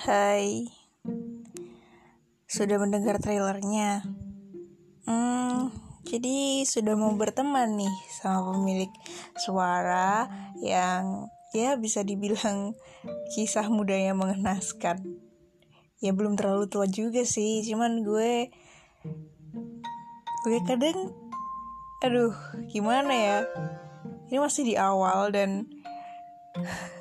Hai, sudah mendengar trailernya? Hmm, jadi sudah mau berteman nih sama pemilik suara yang ya bisa dibilang kisah mudanya mengenaskan. Ya belum terlalu tua juga sih, cuman gue gue kadang aduh gimana ya ini masih di awal dan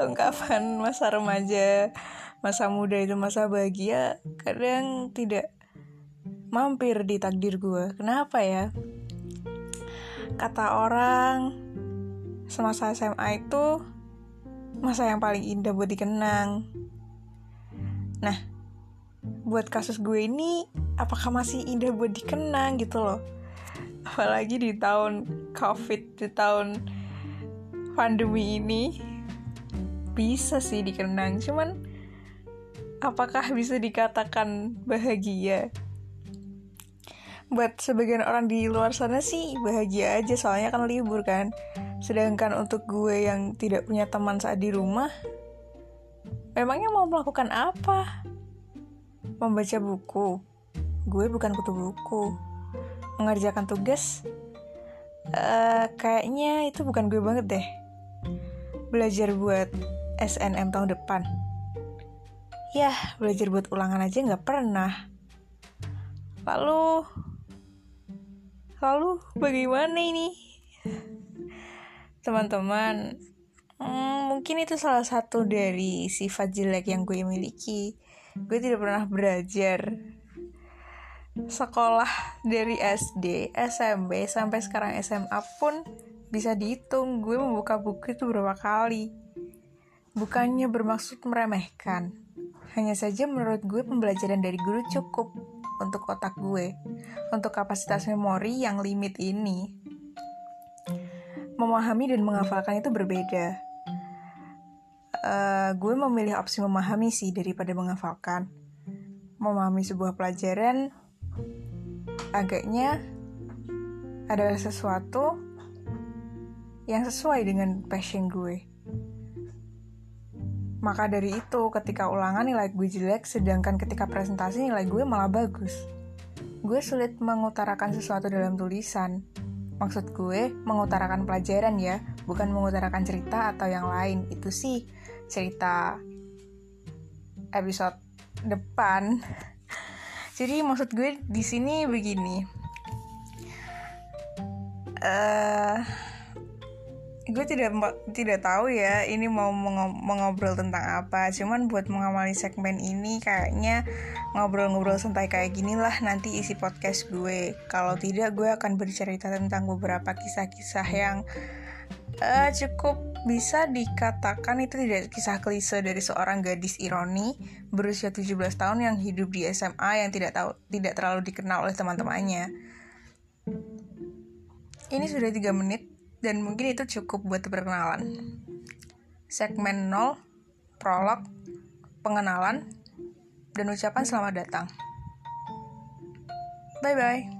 ungkapan masa remaja masa muda itu masa bahagia kadang tidak mampir di takdir gue kenapa ya? Kata orang semasa SMA itu masa yang paling indah buat dikenang. Nah buat kasus gue ini apakah masih indah buat dikenang gitu loh? Apalagi di tahun covid di tahun pandemi ini bisa sih dikenang. Cuman apakah bisa dikatakan bahagia? Buat sebagian orang di luar sana sih bahagia aja soalnya kan libur kan. Sedangkan untuk gue yang tidak punya teman saat di rumah memangnya mau melakukan apa? Membaca buku. Gue bukan kutu buku. Mengerjakan tugas uh, kayaknya itu bukan gue banget deh. Belajar buat SNM tahun depan. Ya belajar buat ulangan aja nggak pernah. Lalu lalu bagaimana ini? Teman-teman hmm, mungkin itu salah satu dari sifat jelek yang gue miliki. Gue tidak pernah belajar sekolah dari SD, SMP sampai sekarang SMA pun bisa dihitung. Gue membuka buku itu berapa kali. Bukannya bermaksud meremehkan, hanya saja menurut gue pembelajaran dari guru cukup untuk otak gue, untuk kapasitas memori yang limit ini. Memahami dan menghafalkan itu berbeda. Uh, gue memilih opsi memahami sih daripada menghafalkan. Memahami sebuah pelajaran agaknya adalah sesuatu yang sesuai dengan passion gue. Maka dari itu, ketika ulangan nilai gue jelek, sedangkan ketika presentasi nilai gue malah bagus. Gue sulit mengutarakan sesuatu dalam tulisan. Maksud gue, mengutarakan pelajaran ya, bukan mengutarakan cerita atau yang lain. Itu sih cerita episode depan. Jadi maksud gue di sini begini. Uh, gue tidak tidak tahu ya ini mau mengobrol tentang apa. Cuman buat mengamali segmen ini kayaknya ngobrol-ngobrol santai kayak gini lah nanti isi podcast gue. Kalau tidak gue akan bercerita tentang beberapa kisah-kisah yang uh, cukup bisa dikatakan itu tidak kisah klise dari seorang gadis ironi berusia 17 tahun yang hidup di SMA yang tidak tahu tidak terlalu dikenal oleh teman-temannya. Ini sudah 3 menit dan mungkin itu cukup buat perkenalan. Segmen 0, prolog, pengenalan, dan ucapan selamat datang. Bye bye.